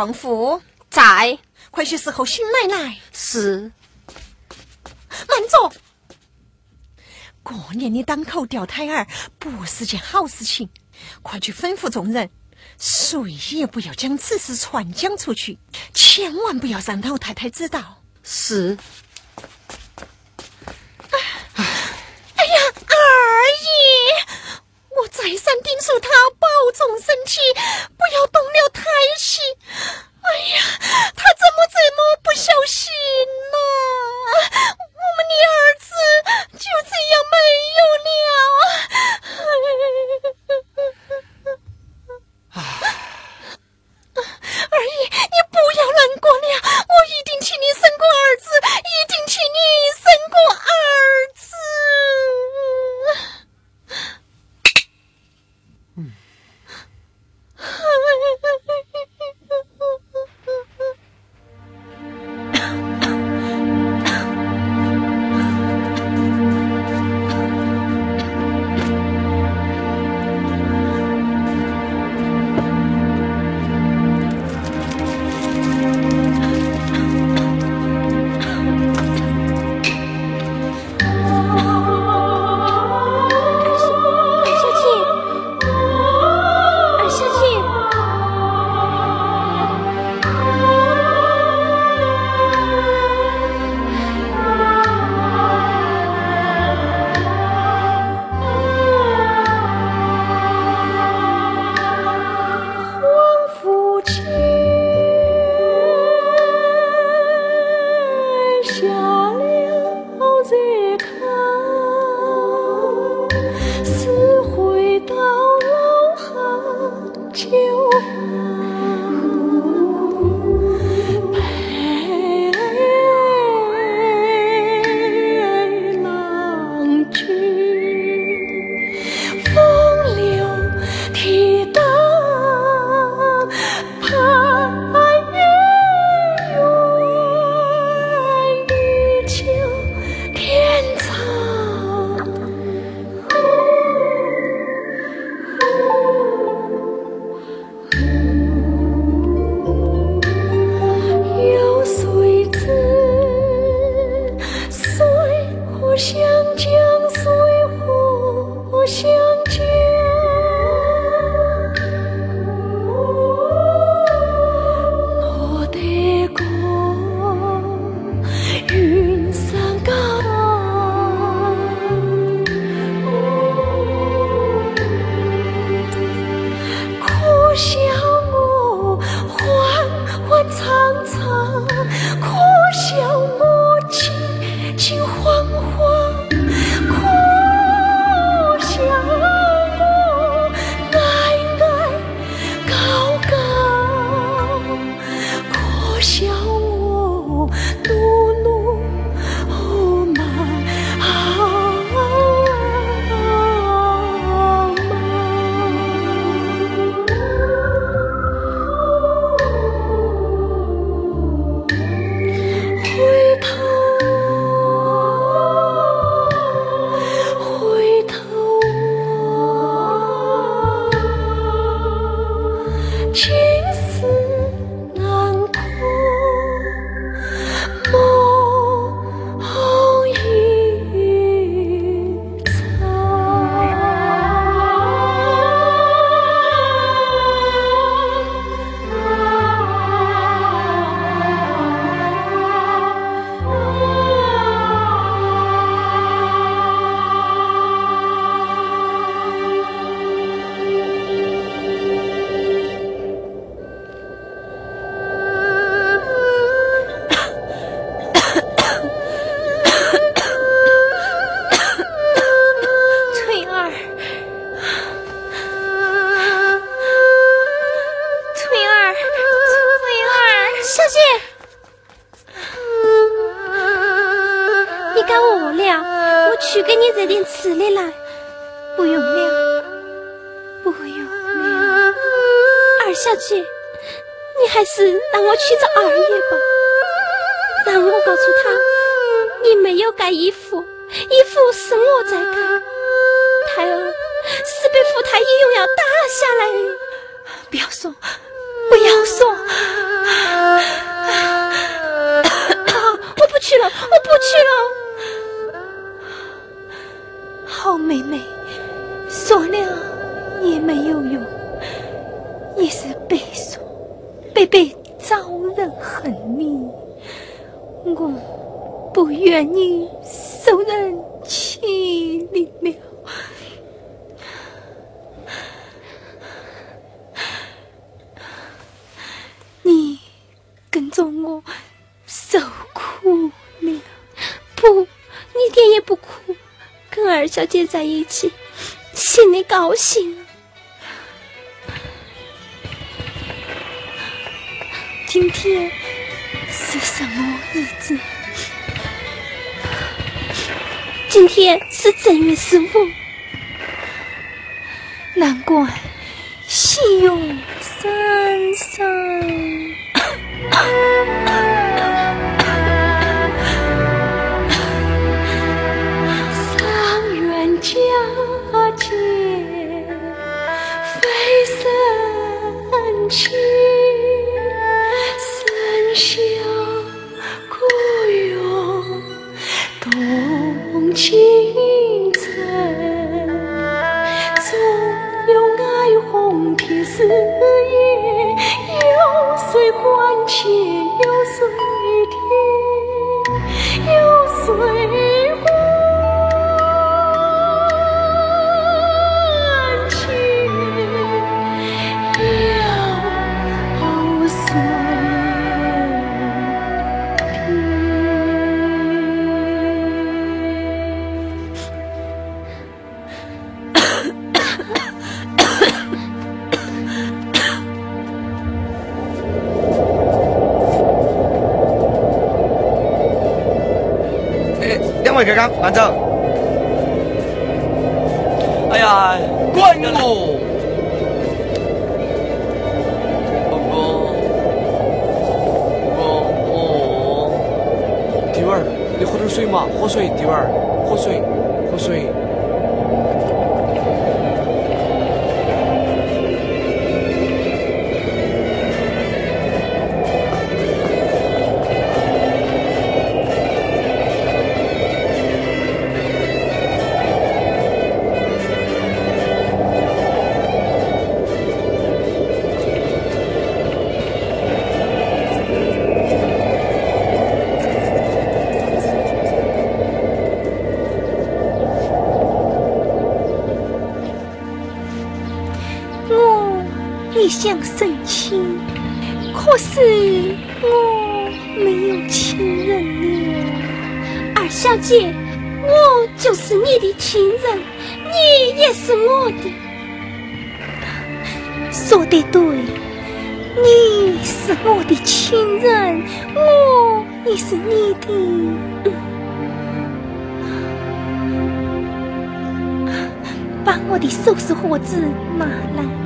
王府在，快去伺候新奶奶。是，慢着。过年的当口掉胎儿不是件好事情，快去吩咐众人，谁也不要将此事传讲出去，千万不要让老太太知道。是。我再三叮嘱他保重身体不要动了胎气哎呀他怎么这么不小心？好想，今天是什么日子？今天是正月十五，难怪。此夜又随关妾。别看哎呀乖喽老公老公弟娃儿你喝点水嘛喝水弟娃儿喝水喝水。你想省亲，可是我没有亲人呢。二小姐，我就是你的亲人，你也是我的。说的对，你是我的亲人，我也是你的。把我的首饰盒子拿来。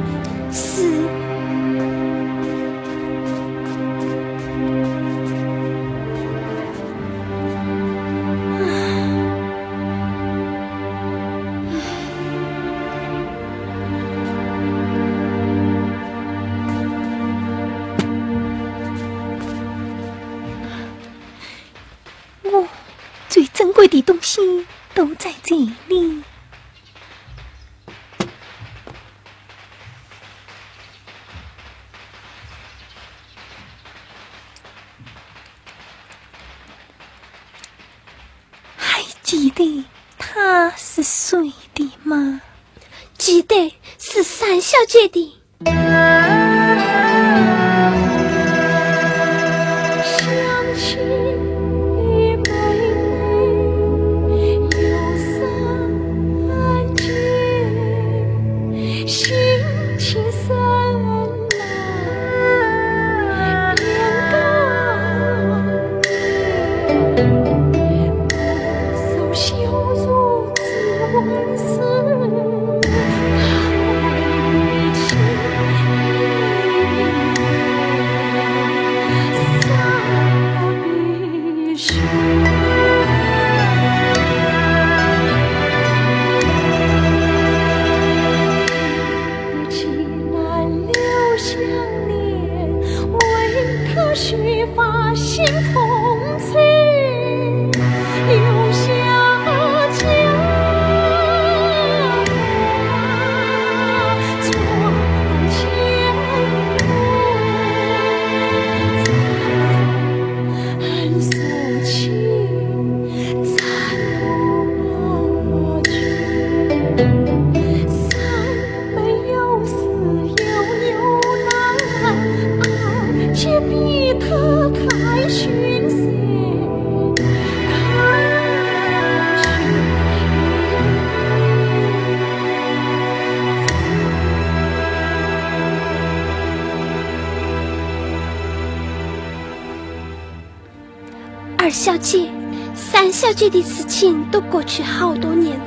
这件事情都过去好多年了，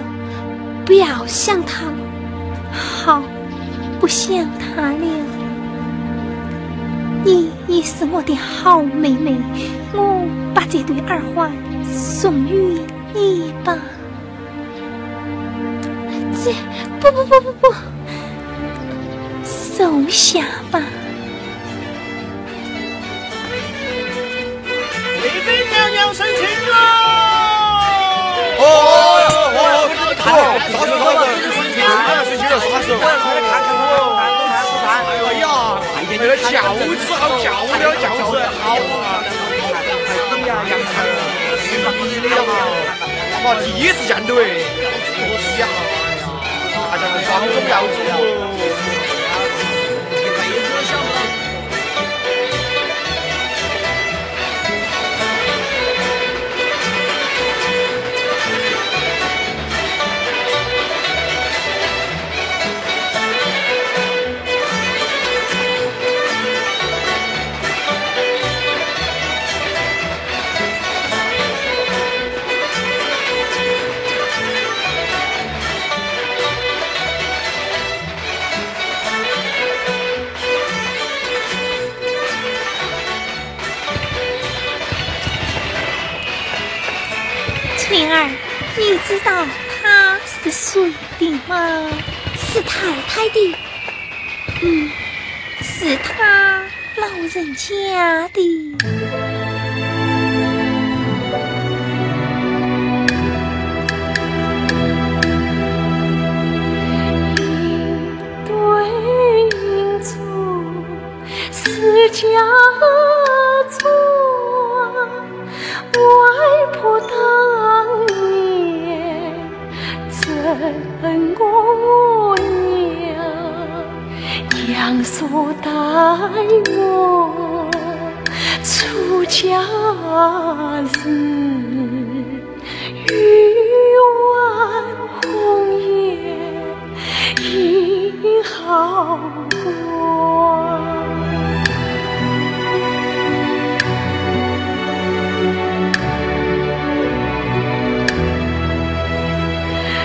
不要想他了。好，不想他了。你也是我的好妹妹，我把这对耳环送与你吧。这不不不不不，收下吧。贵妃娘娘！生气了，那个轿子好轿了，轿子好啊！哎呀，杨才，你的哈，哇，第一次见到哎，可惜哈，大家双中要主你知道他是谁的吗？是太太的。嗯，是他老人家的。对是家待我出家日。玉碗红颜映好光。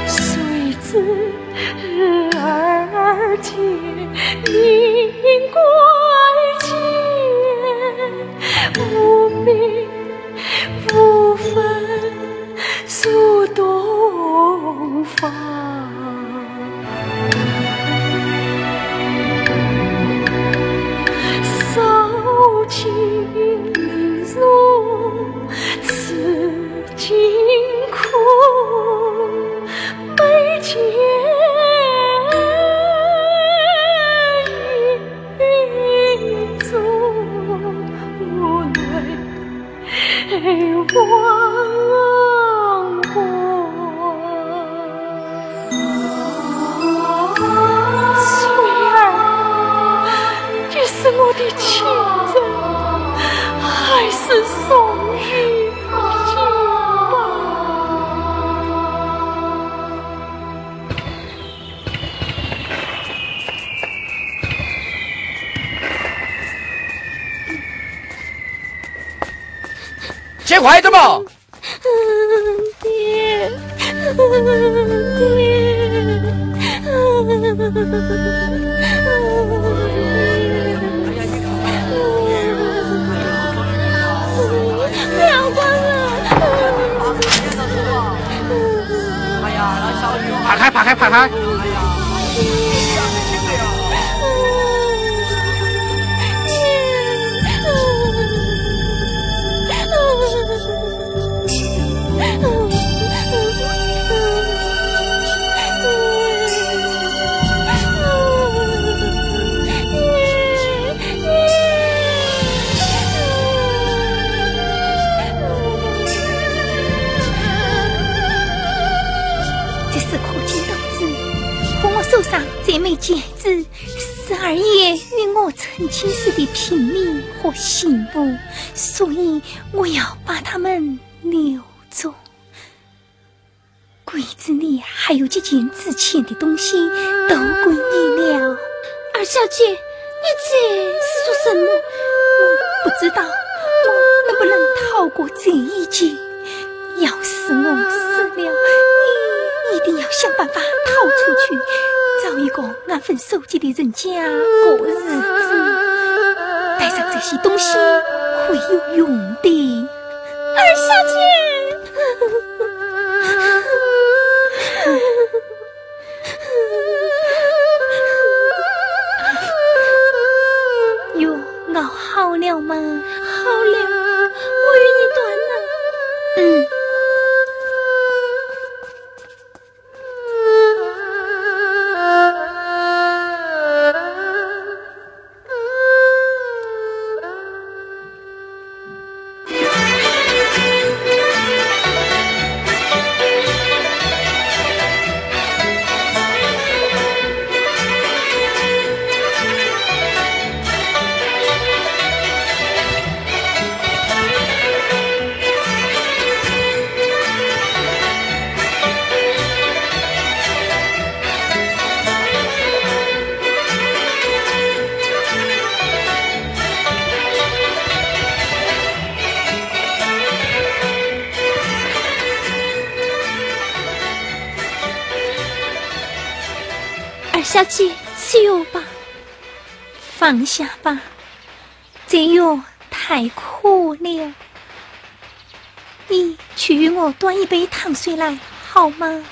谁知儿姐命 me. 这枚戒指是二爷与我曾经时的平民和信物，所以我要把它们留着。柜子里还有几件值钱的东西，都归你了。二小姐，你这是做什么？我不知道我能不能逃过这一劫。要是我死了，你一定要想办法逃出去，找一个安分守己的人家过日子。带上这些东西会有用的，二小姐。药熬好了吗？好了，二小姐，吃药吧。放下吧，这药太苦了。你去与我端一杯糖水来，好吗？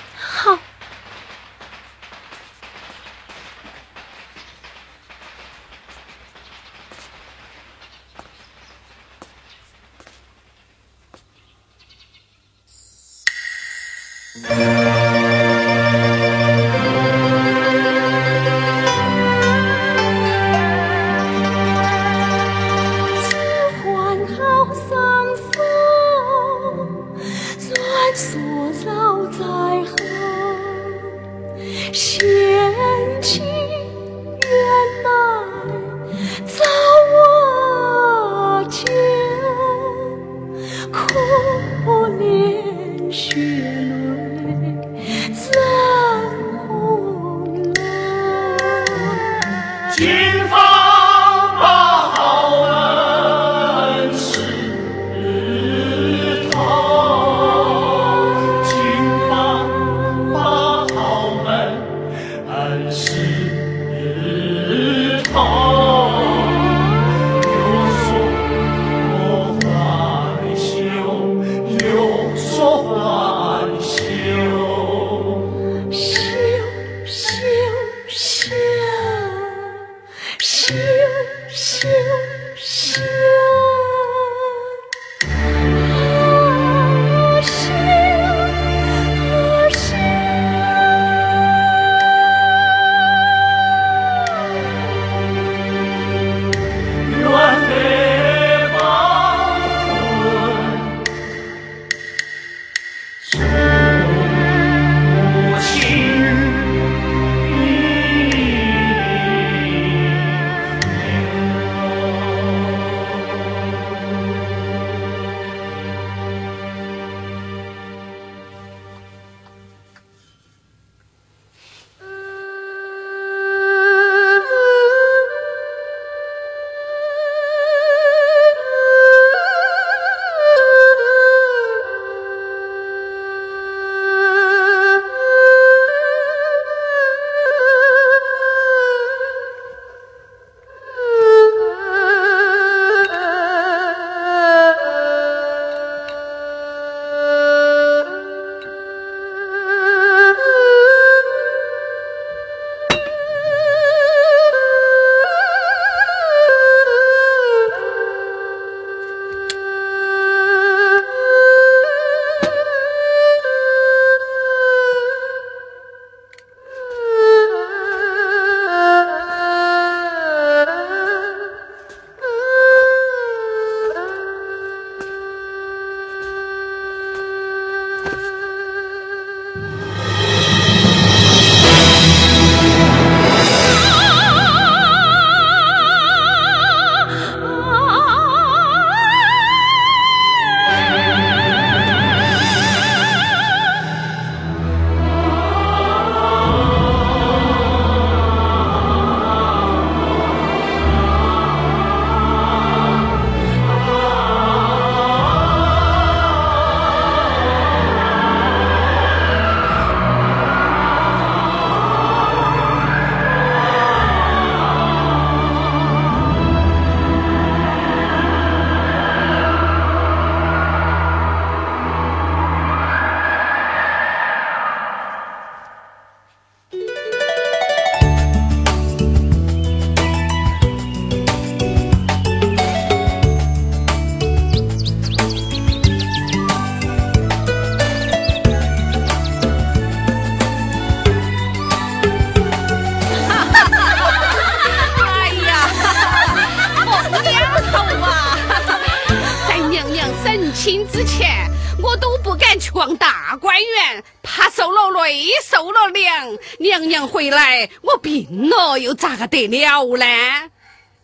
娘娘回来，我病了又咋个得了呢？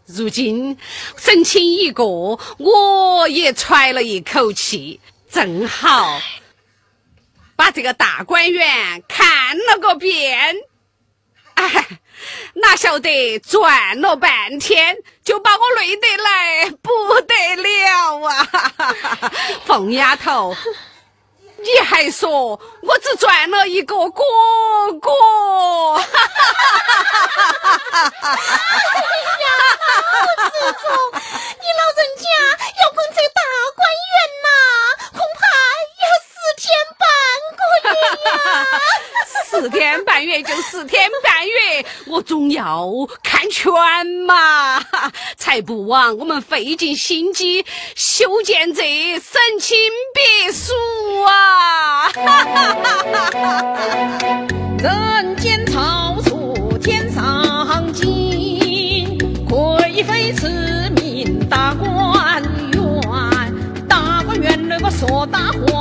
如今省亲一个，我也喘了一口气，正好把这个大观园看了个遍。哎，哪晓得转了半天，就把我累得来不得了啊！凤丫头，你还说我只赚了一个哥哥？哎呀，老祖宗，你老人家要困在大观园呐，天半个月呀！四天半月就四天半月，我总要看全嘛，才不枉我们费尽心机修建这省亲别墅啊！人间草出天上金，贵妃赐名大观园。大观园那个说大话，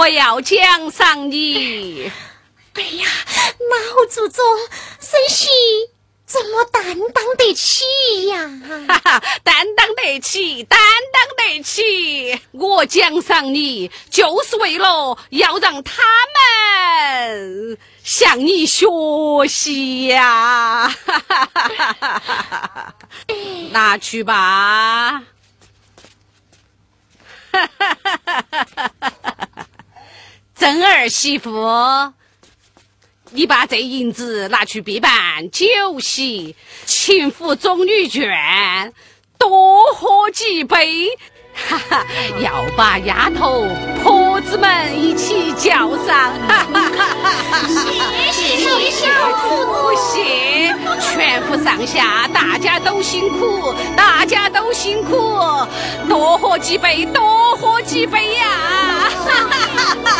我要奖赏你。哎呀，老祖宗，孙媳怎么担当得起呀？哈哈，担当得起，担当得起！我奖赏你，就是为了要让他们向你学习呀！哈哈哈哈哈哈！拿去吧。哈哈哈哈哈哈！真儿媳妇。你把这银子拿去必办酒席，请赴中女眷，多喝几杯。哈哈，要把丫头、婆子们一起叫上。哈哈哈哈！谢谢小祖不谢，全府上下大家都辛苦，大家都辛苦，多喝几杯，多喝几杯呀！哈哈哈哈！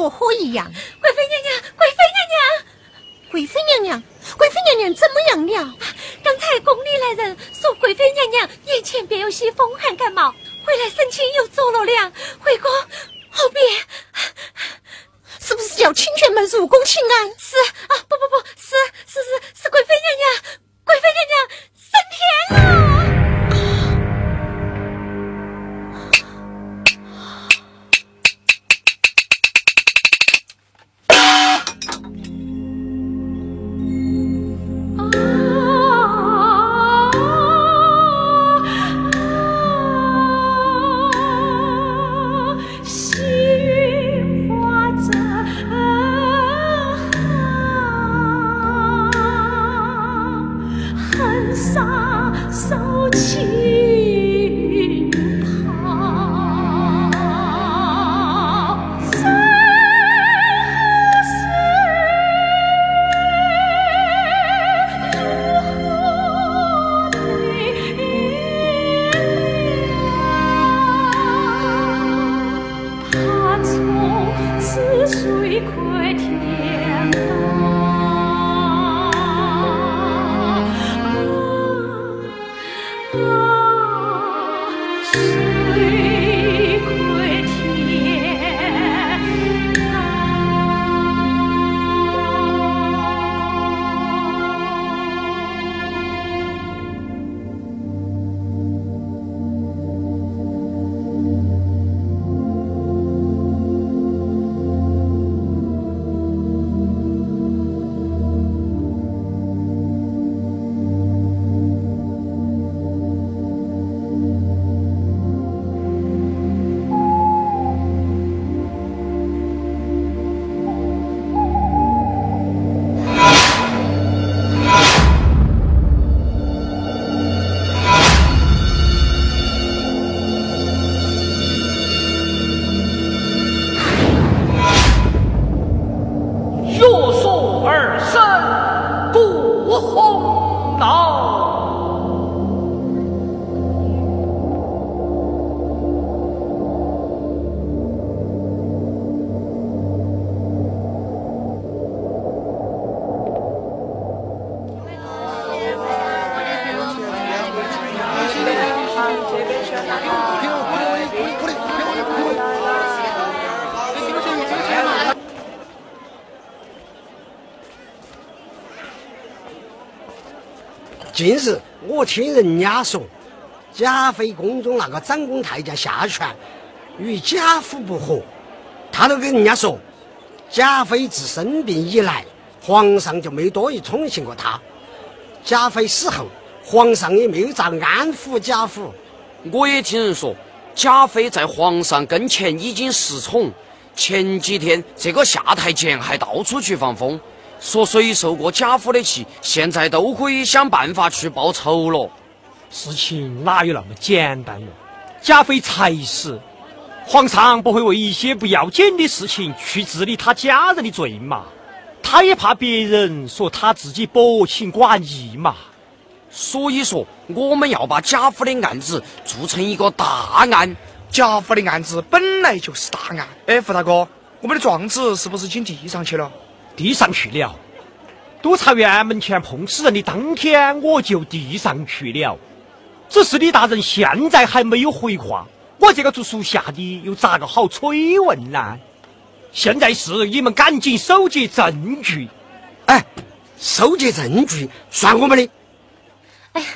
像房子着火一样。挠。近日我听人家说，贾妃宫中那个长宫太监夏全与贾府不和，他都跟人家说，贾妃自生病以来，皇上就没多于宠幸过他。贾妃死后，皇上也没有咋安抚贾府。我也听人说，贾妃在皇上跟前已经失宠。前几天这个夏太监还到处去放风，说谁受过贾府的气，现在都可以想办法去报仇了。事情哪有那么简单哟？贾妃才死，皇上不会为一些不要紧的事情去治理他家人的罪嘛？他也怕别人说他自己薄情寡义嘛。所以说，我们要把贾府的案子做成一个大案。贾府的案子本来就是大案。哎，胡大哥，我们的状子是不是已经递上去了？递上去了。督察院门前碰死人的当天，我就递上去了。只是李大人现在还没有回话，我这个做属下的又咋个好催问呢？现在是你们赶紧收集证据。哎，收集证据算我们的。哎呀，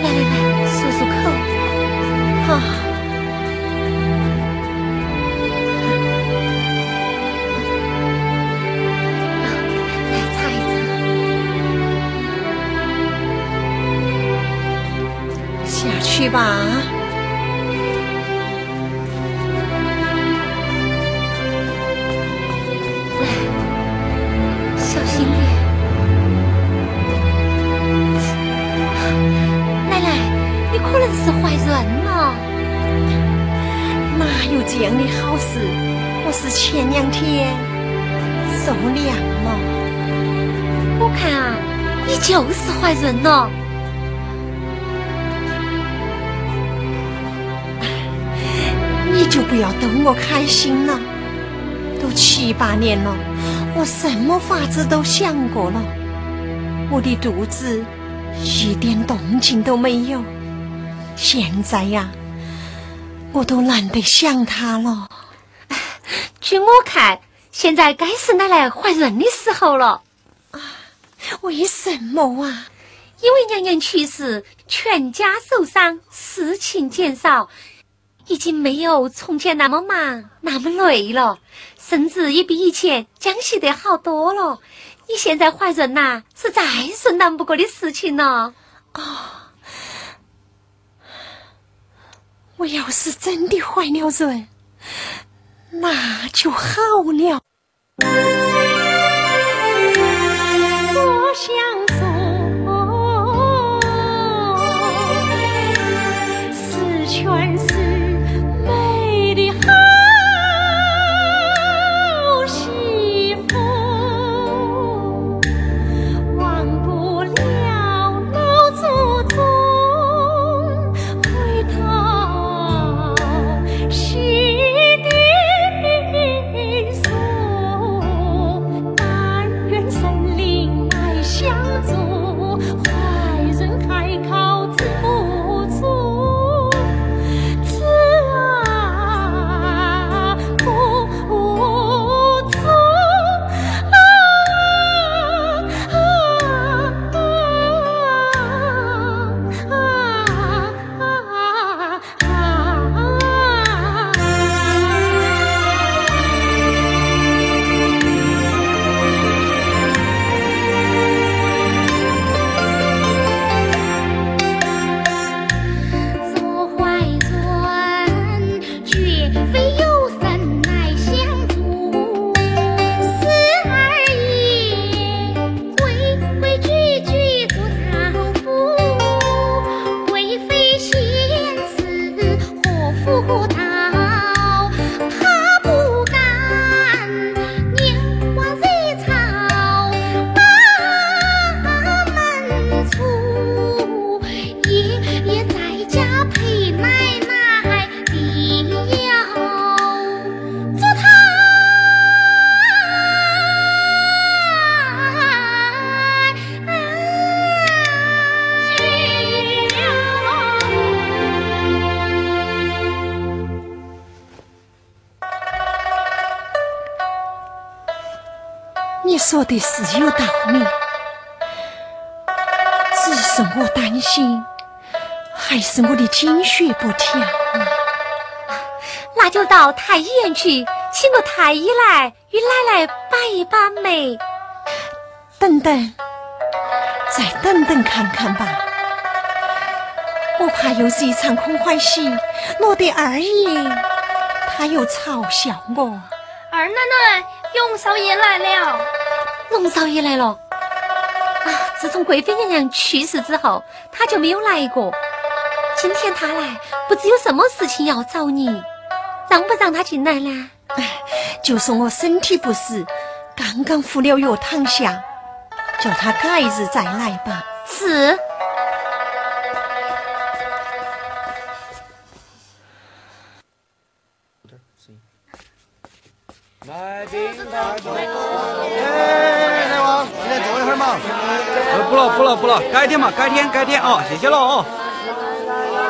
来来来，漱漱口。啊，去吧。小心点。奶奶，你可能是怀孕了。哪有这样的好事？我是前两天受凉了。我看啊，你就是怀孕了。你就不要逗我开心了。都七八年了，我什么法子都想过了，我的肚子一点动静都没有。现在呀，我都懒得想他了。据我看，现在该是奶奶怀孕的时候了。啊为什么啊？因为娘娘去世，全家受伤，事情减少，已经没有从前那么忙，那么累了，甚至也比以前讲习得好多了。你现在怀孕呐，是再顺当不过的事情了。啊！我要是真的怀了孕，那就好了。我想不调啊。那就到太医院去，请个太医来与奶奶把一把脉。等等，再等等看看吧。我怕又是一场空欢喜，落得二爷他又嘲笑我。二奶奶，永少爷来了。龙少爷来了。啊，自从贵妃娘娘去世之后，他就没有来过。今天他来，不知有什么事情要找你，让不让他进来呢？哎就说我身体不适，刚刚服了药躺下，叫他改日再来吧。是。来宾来坐。一会儿嘛。呃，不了不了不了，改天嘛，改天改天啊，谢谢了哦。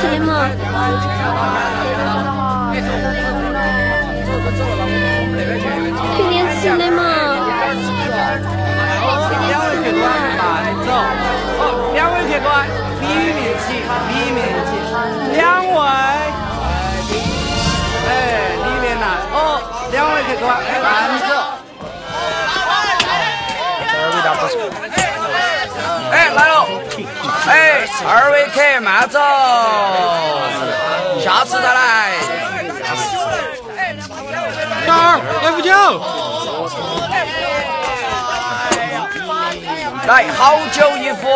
娘给点吃的嘛。行的嘛。两位客官慢走，哦，两位客官里面请，里面请，两位，哎，里面来，哦，两位客官慢走。二位大不，哎，哎，二位客慢走，下次再来。小二来壶酒。来，好酒一壶。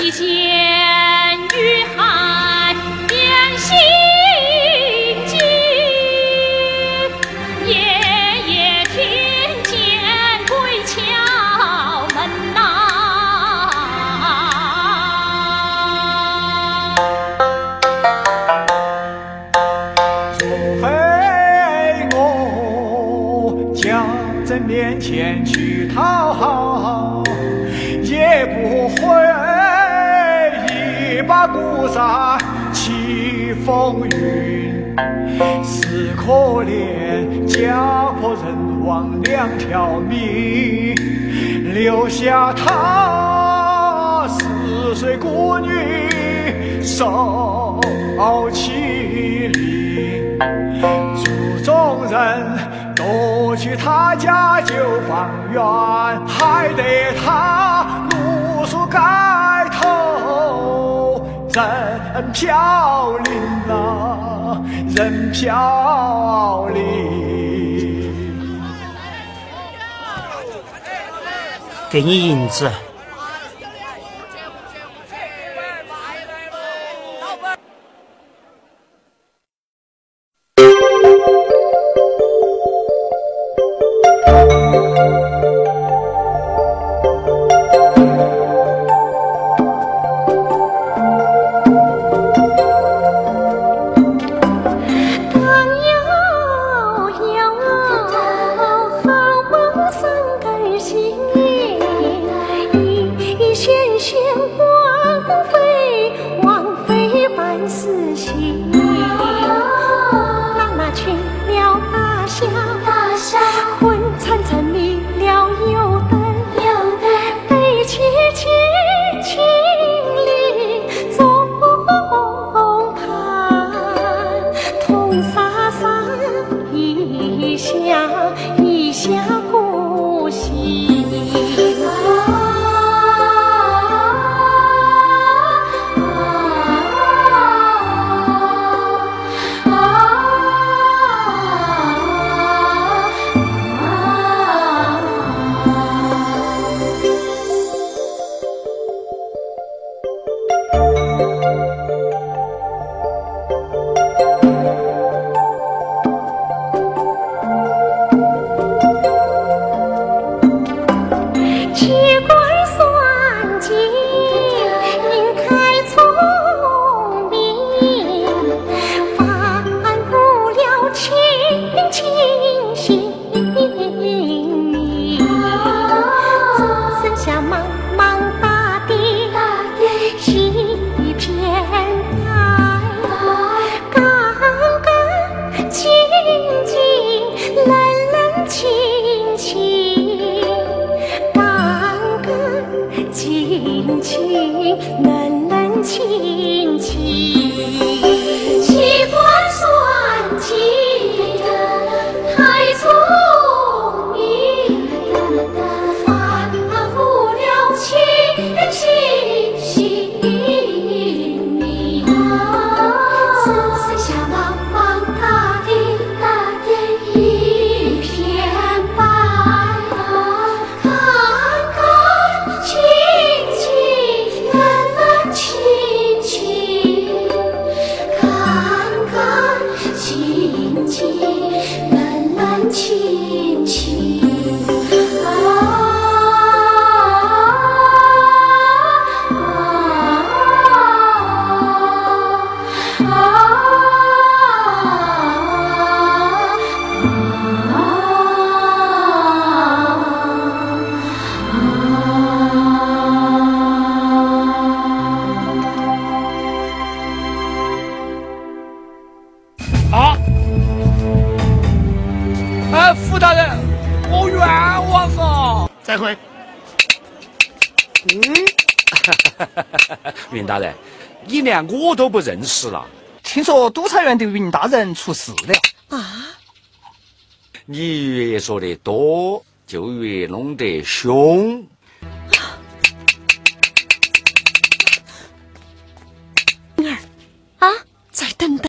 一见雨寒两心惊，夜夜听见鬼敲门呐、除非我将在面前去讨好，也不会把鼓扇起风云。是可怜家破人亡两条命，留下她十岁孤女受欺凌。族中人都去他家救方圆，还得他人飘零啊，人飘零。给你银子。去了大夏，我都不认识了。听说督察院的云大人出事了啊！你越说得多，就越弄得凶。